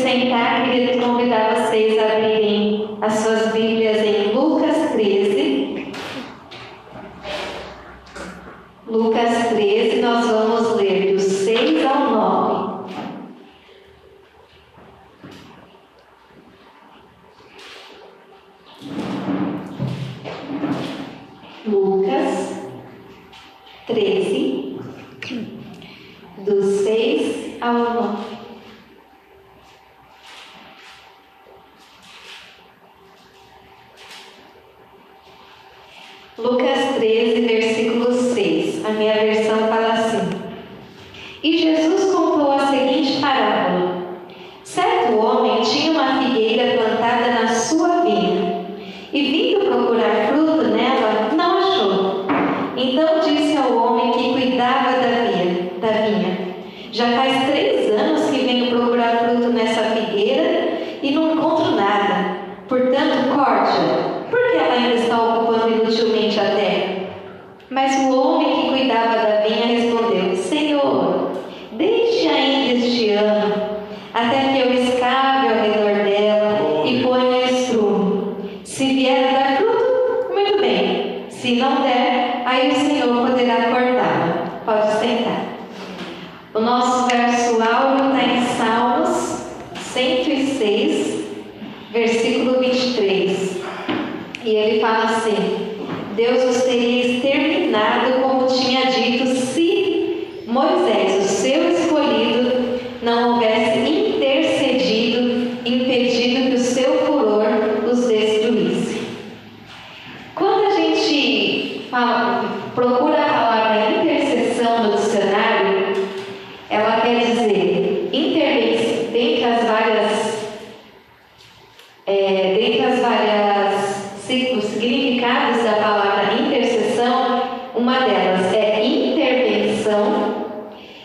sentar, queria convidar vocês a abrirem as suas Bíblias em Lucas 13. Lucas Mas o homem que cuidava da vinha respondeu.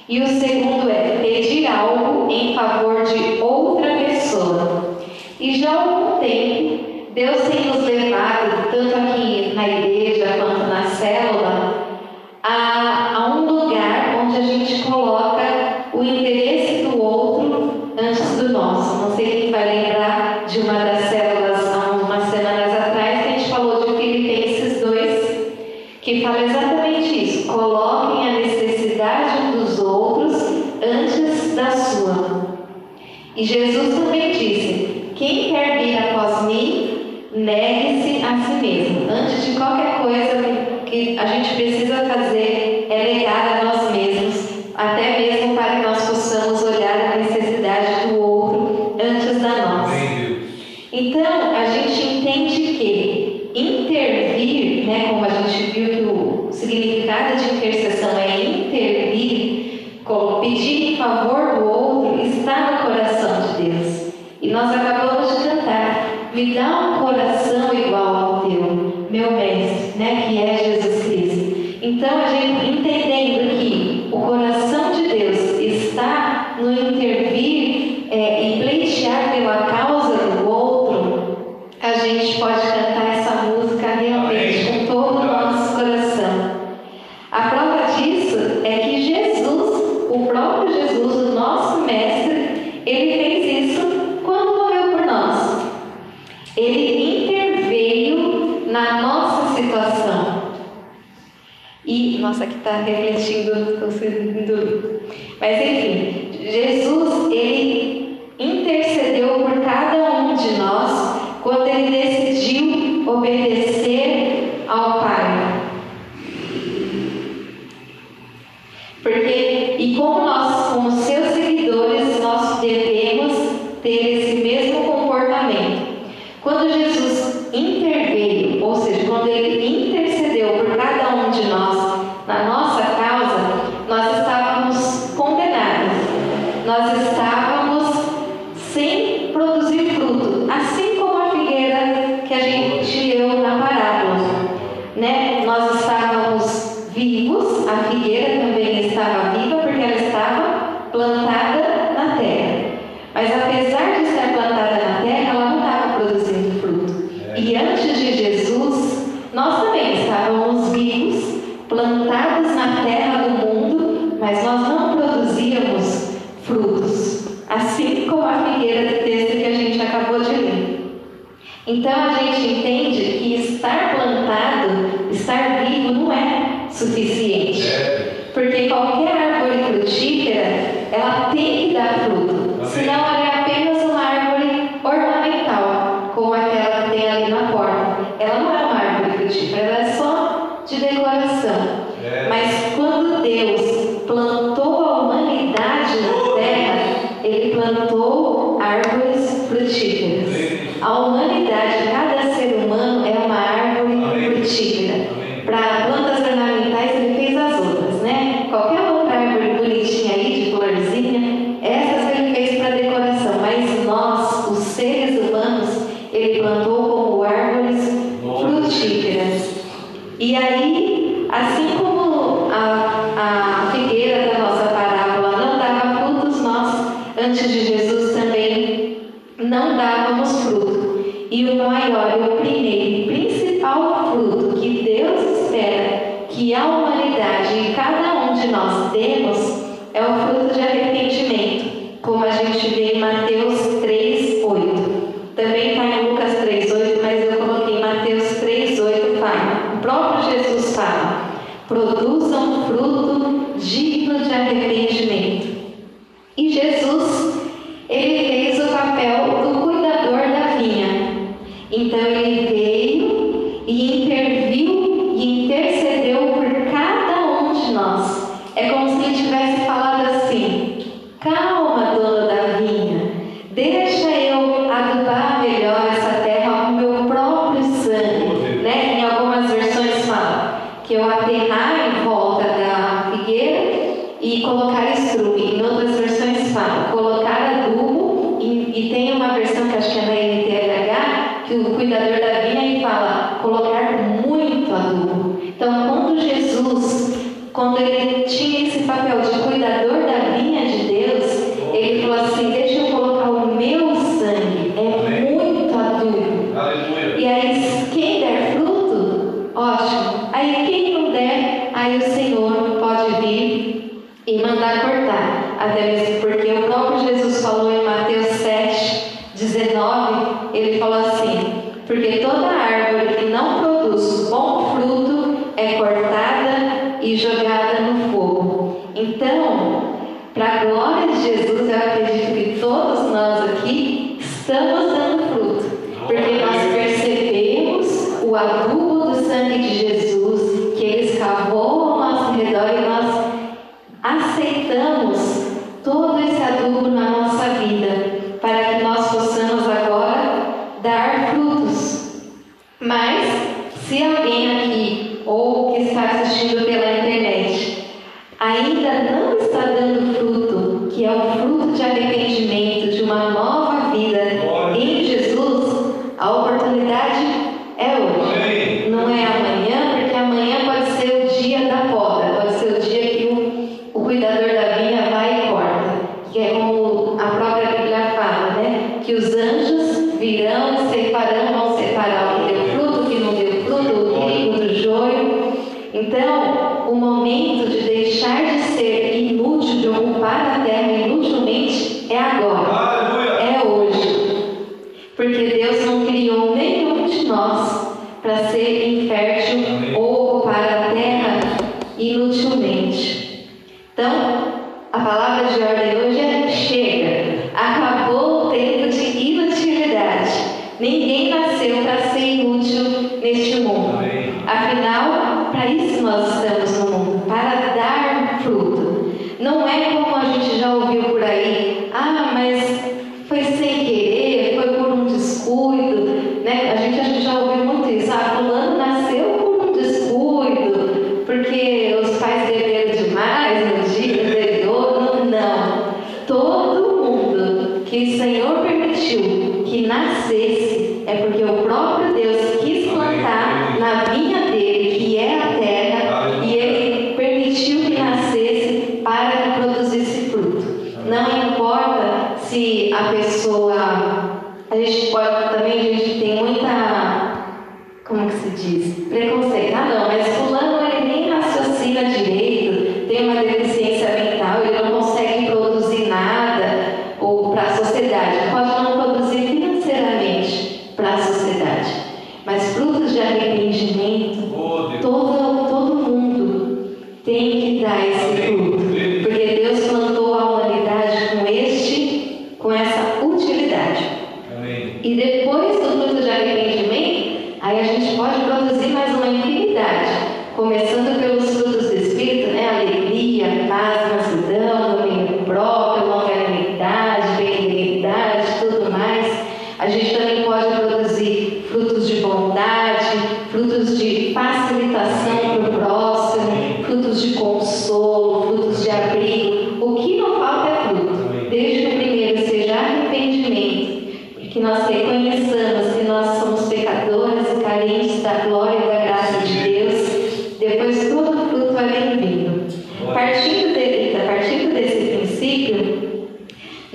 E o segundo é pedir algo em favor de outra pessoa. E já há algum tempo, Deus tem nos levado, tanto aqui na igreja quanto na célula, a, a um lugar onde a gente coloca o interesse acabamos de cantar. Me dá um coração igual ao teu, meu mestre, né, que é Jesus Cristo. Então a gente Tá refletindo plantou árvores frutíferas. A humanidade, cada ser humano é uma árvore frutífera. Para Então ele veio e jogada no fogo. Então, para é agora. diz: preconceito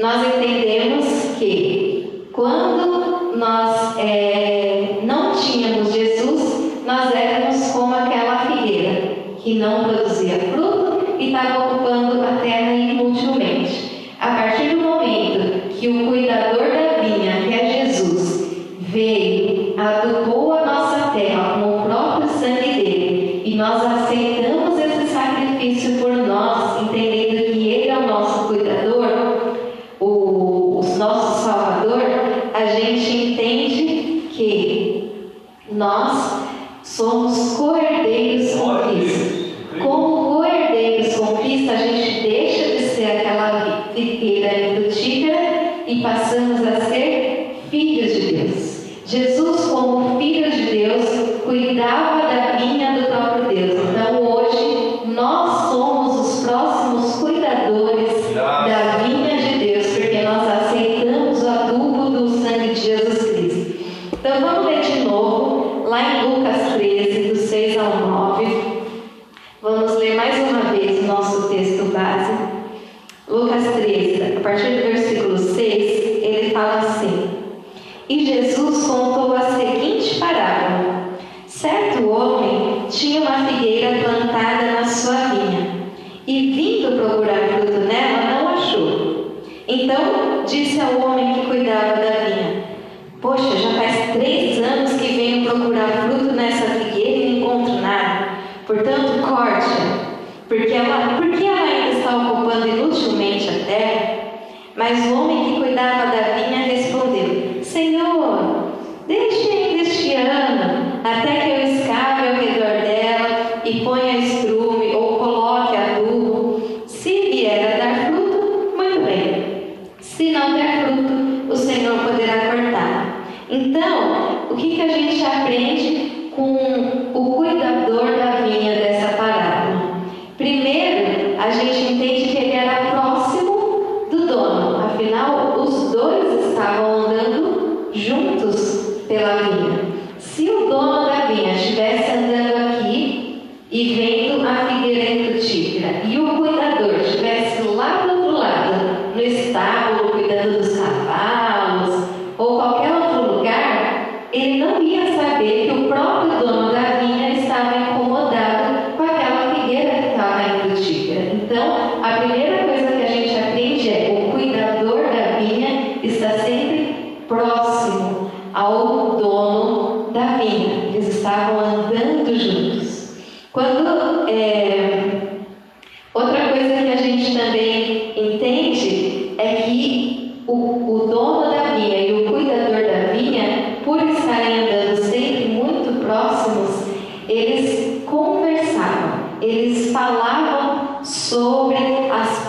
nós entendemos que quando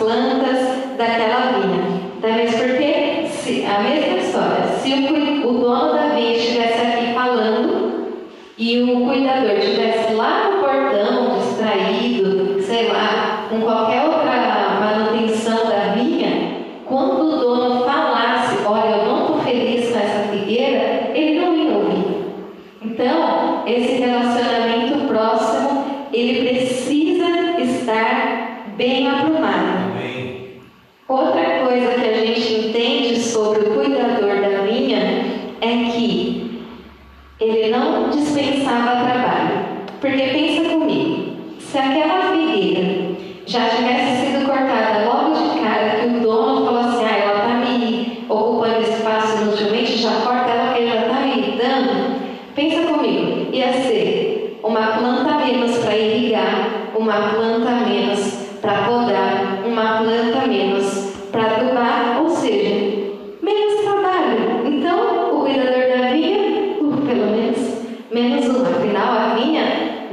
plantas daquela vinha. talvez porque, se, a mesma história, se o, o dono da vinha estivesse aqui falando e o cuidador estivesse lá no portão, distraído, sei lá, com qualquer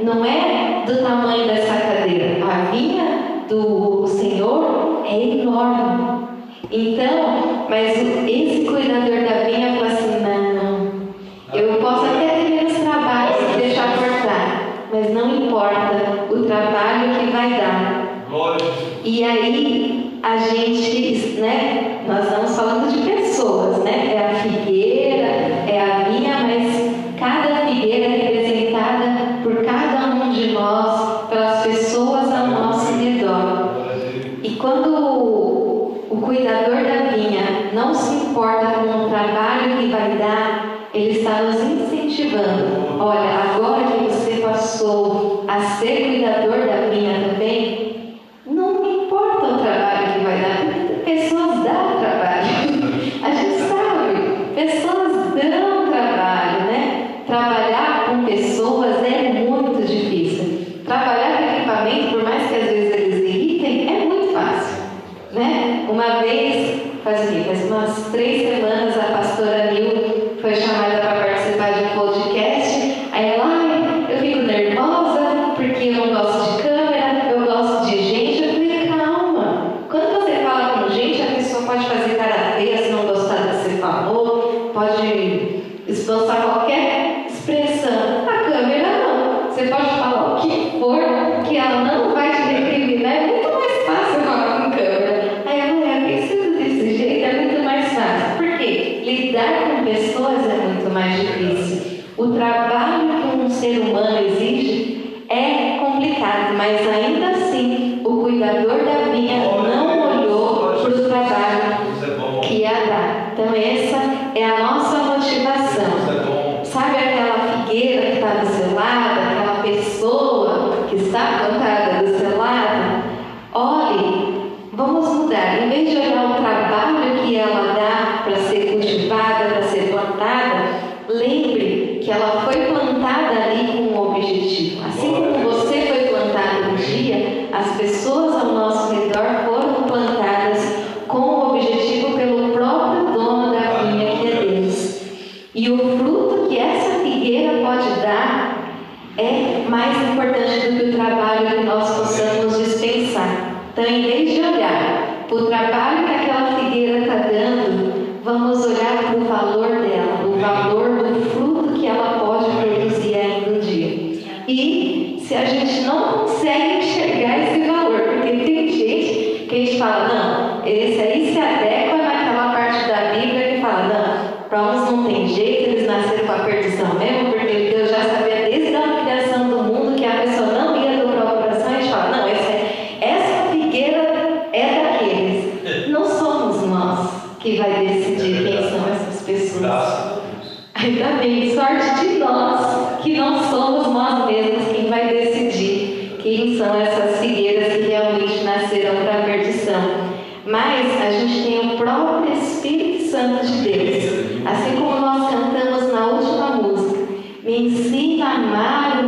não é do tamanho dessa cadeira. A vinha do Senhor é enorme. Então, mas esse cuidador da vinha falou assim: não, eu posso até ter menos trabalho se deixar cortar, mas não importa o trabalho que vai dar. E aí, a gente faz o quê? Faz umas três semanas a pastora tem sorte de nós que não somos nós mesmos quem vai decidir quem são essas figueiras que realmente nascerão para a perdição. Mas a gente tem o próprio Espírito Santo de Deus. Assim como nós cantamos na última música, me ensina a amar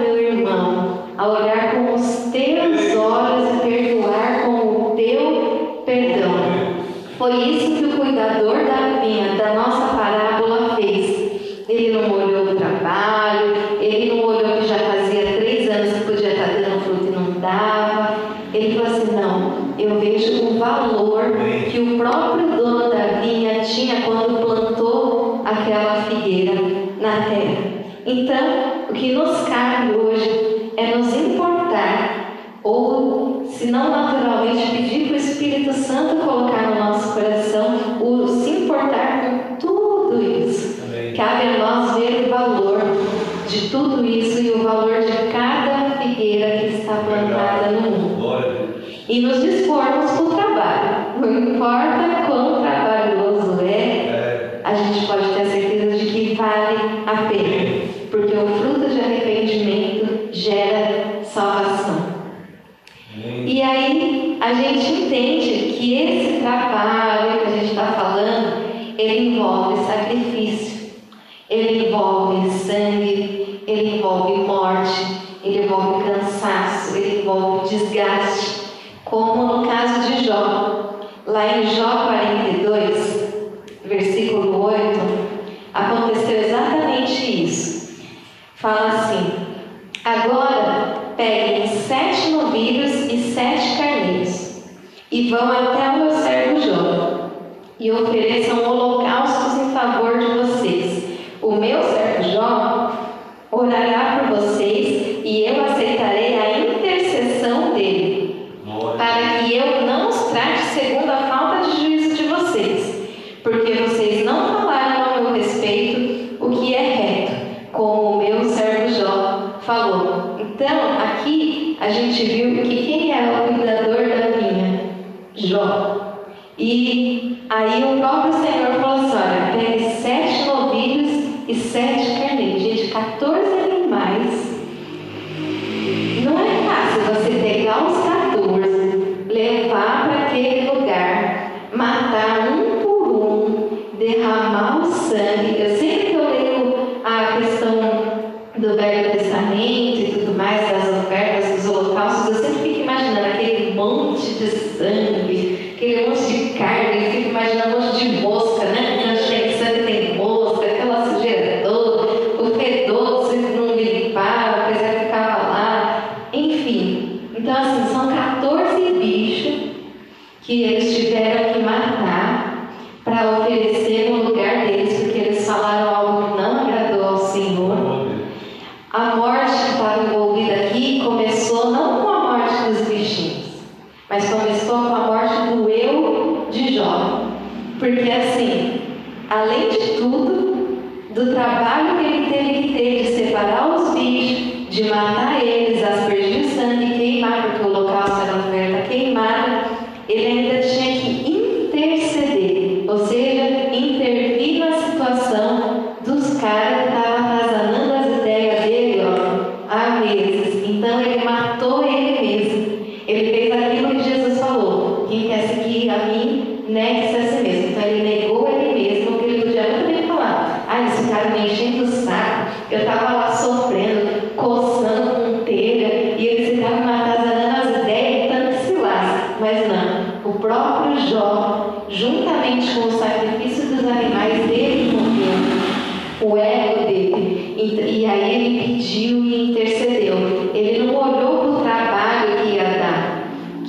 e nos dispormos para o trabalho. Não importa lá em Jó 42, versículo 8, aconteceu exatamente isso. Fala assim: Agora peguem sete novilhos e sete carneiros, e vão até o meu servo Jó, e ofereçam Porque assim, além de tudo, do trabalho que ele teve que ter de separar os bichos, de matar eles, aspergir o sangue, queimar, porque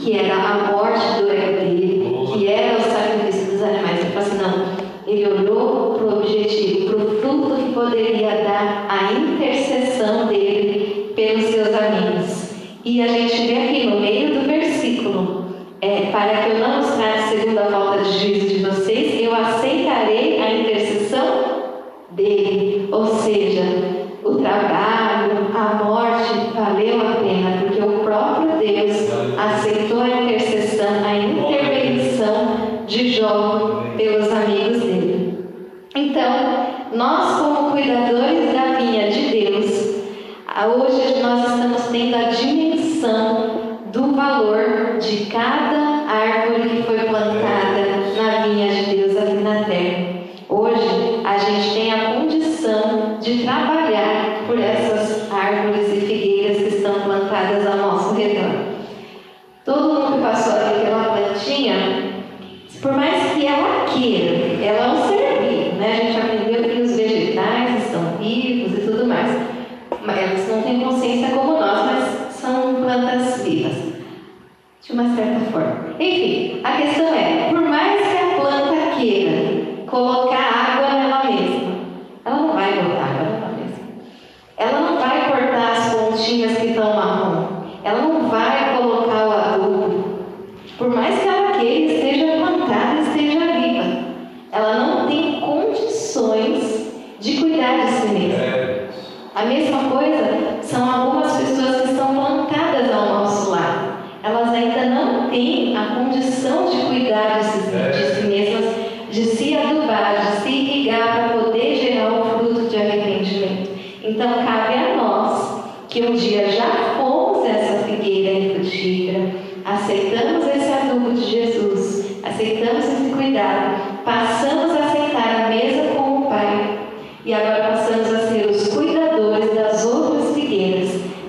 que era a morte do ego dele, que era o sacrifício dos animais. Ele falou assim, não, ele olhou para o objetivo, para o fruto que poderia dar a intercessão dele pelos seus amigos. E a gente consciência como nós, mas são plantas vivas, de uma certa forma. Enfim, a questão é,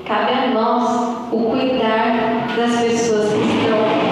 Cabe a nós o cuidar das pessoas que estão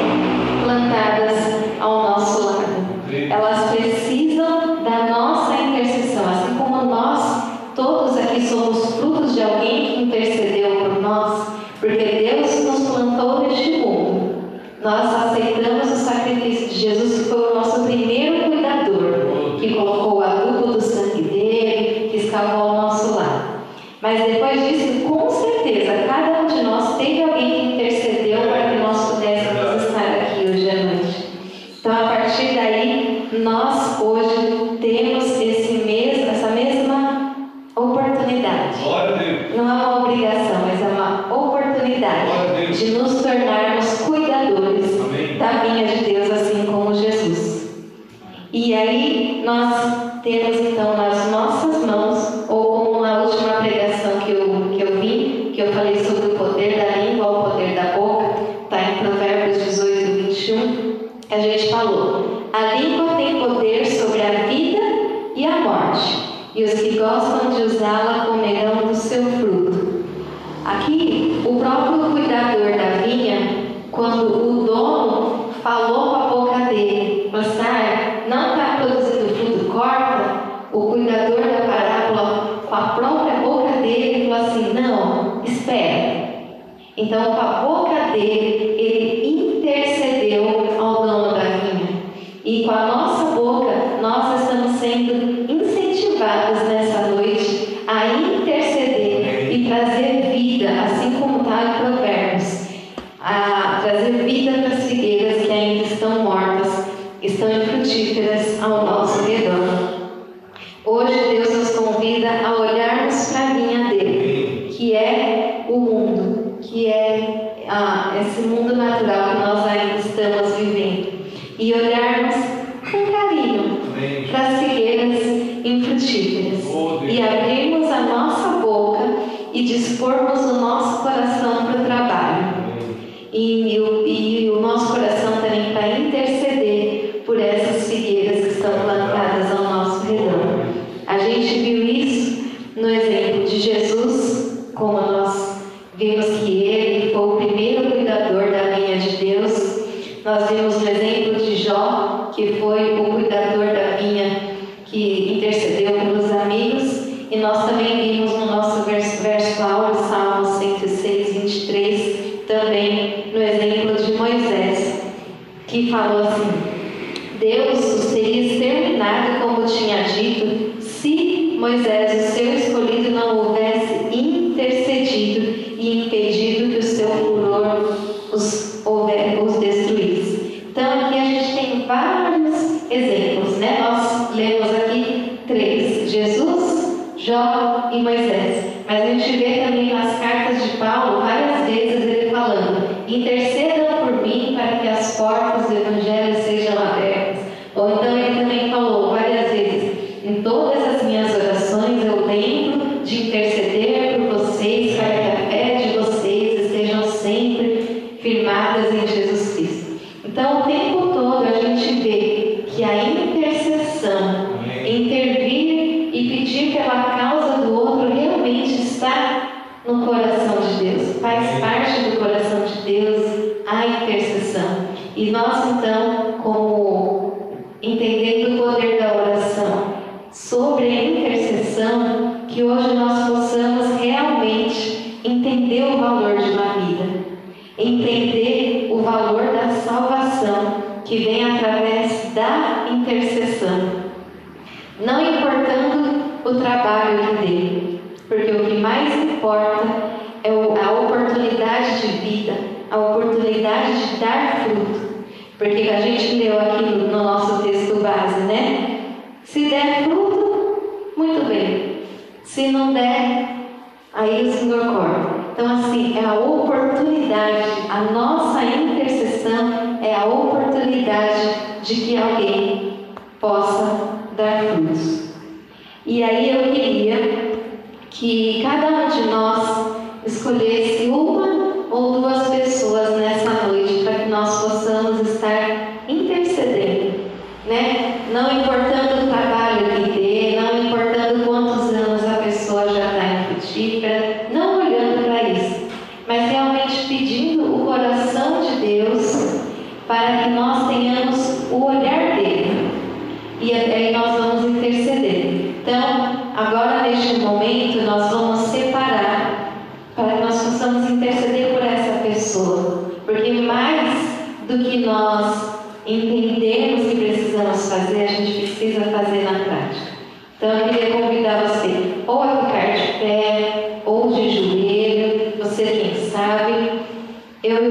a gente falou, a língua tem poder sobre a vida e a morte, e os que gostam de usá-la comerão do seu fruto. Aqui, o próprio cuidador da vinha, quando o dono falou com a boca dele, Mansar, não está produzindo fruto, corta, o cuidador da parábola, com a própria boca dele, falou assim: não, espera. Então, com a boca dele, e abrirmos a nossa boca e dispormos o nosso coração para o trabalho. E, e, e o nosso coração falou assim: Deus os teria exterminado como tinha dito, se Moisés, o seu escolhido, não houvesse intercedido e impedido que o seu furor os, os destruísse. Então, aqui a gente tem vários exemplos, né? Nós lemos aqui três: Jesus, Jó e Moisés. Mas a gente vê também nas cartas de Paulo várias vezes ele falando: interceda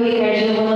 e o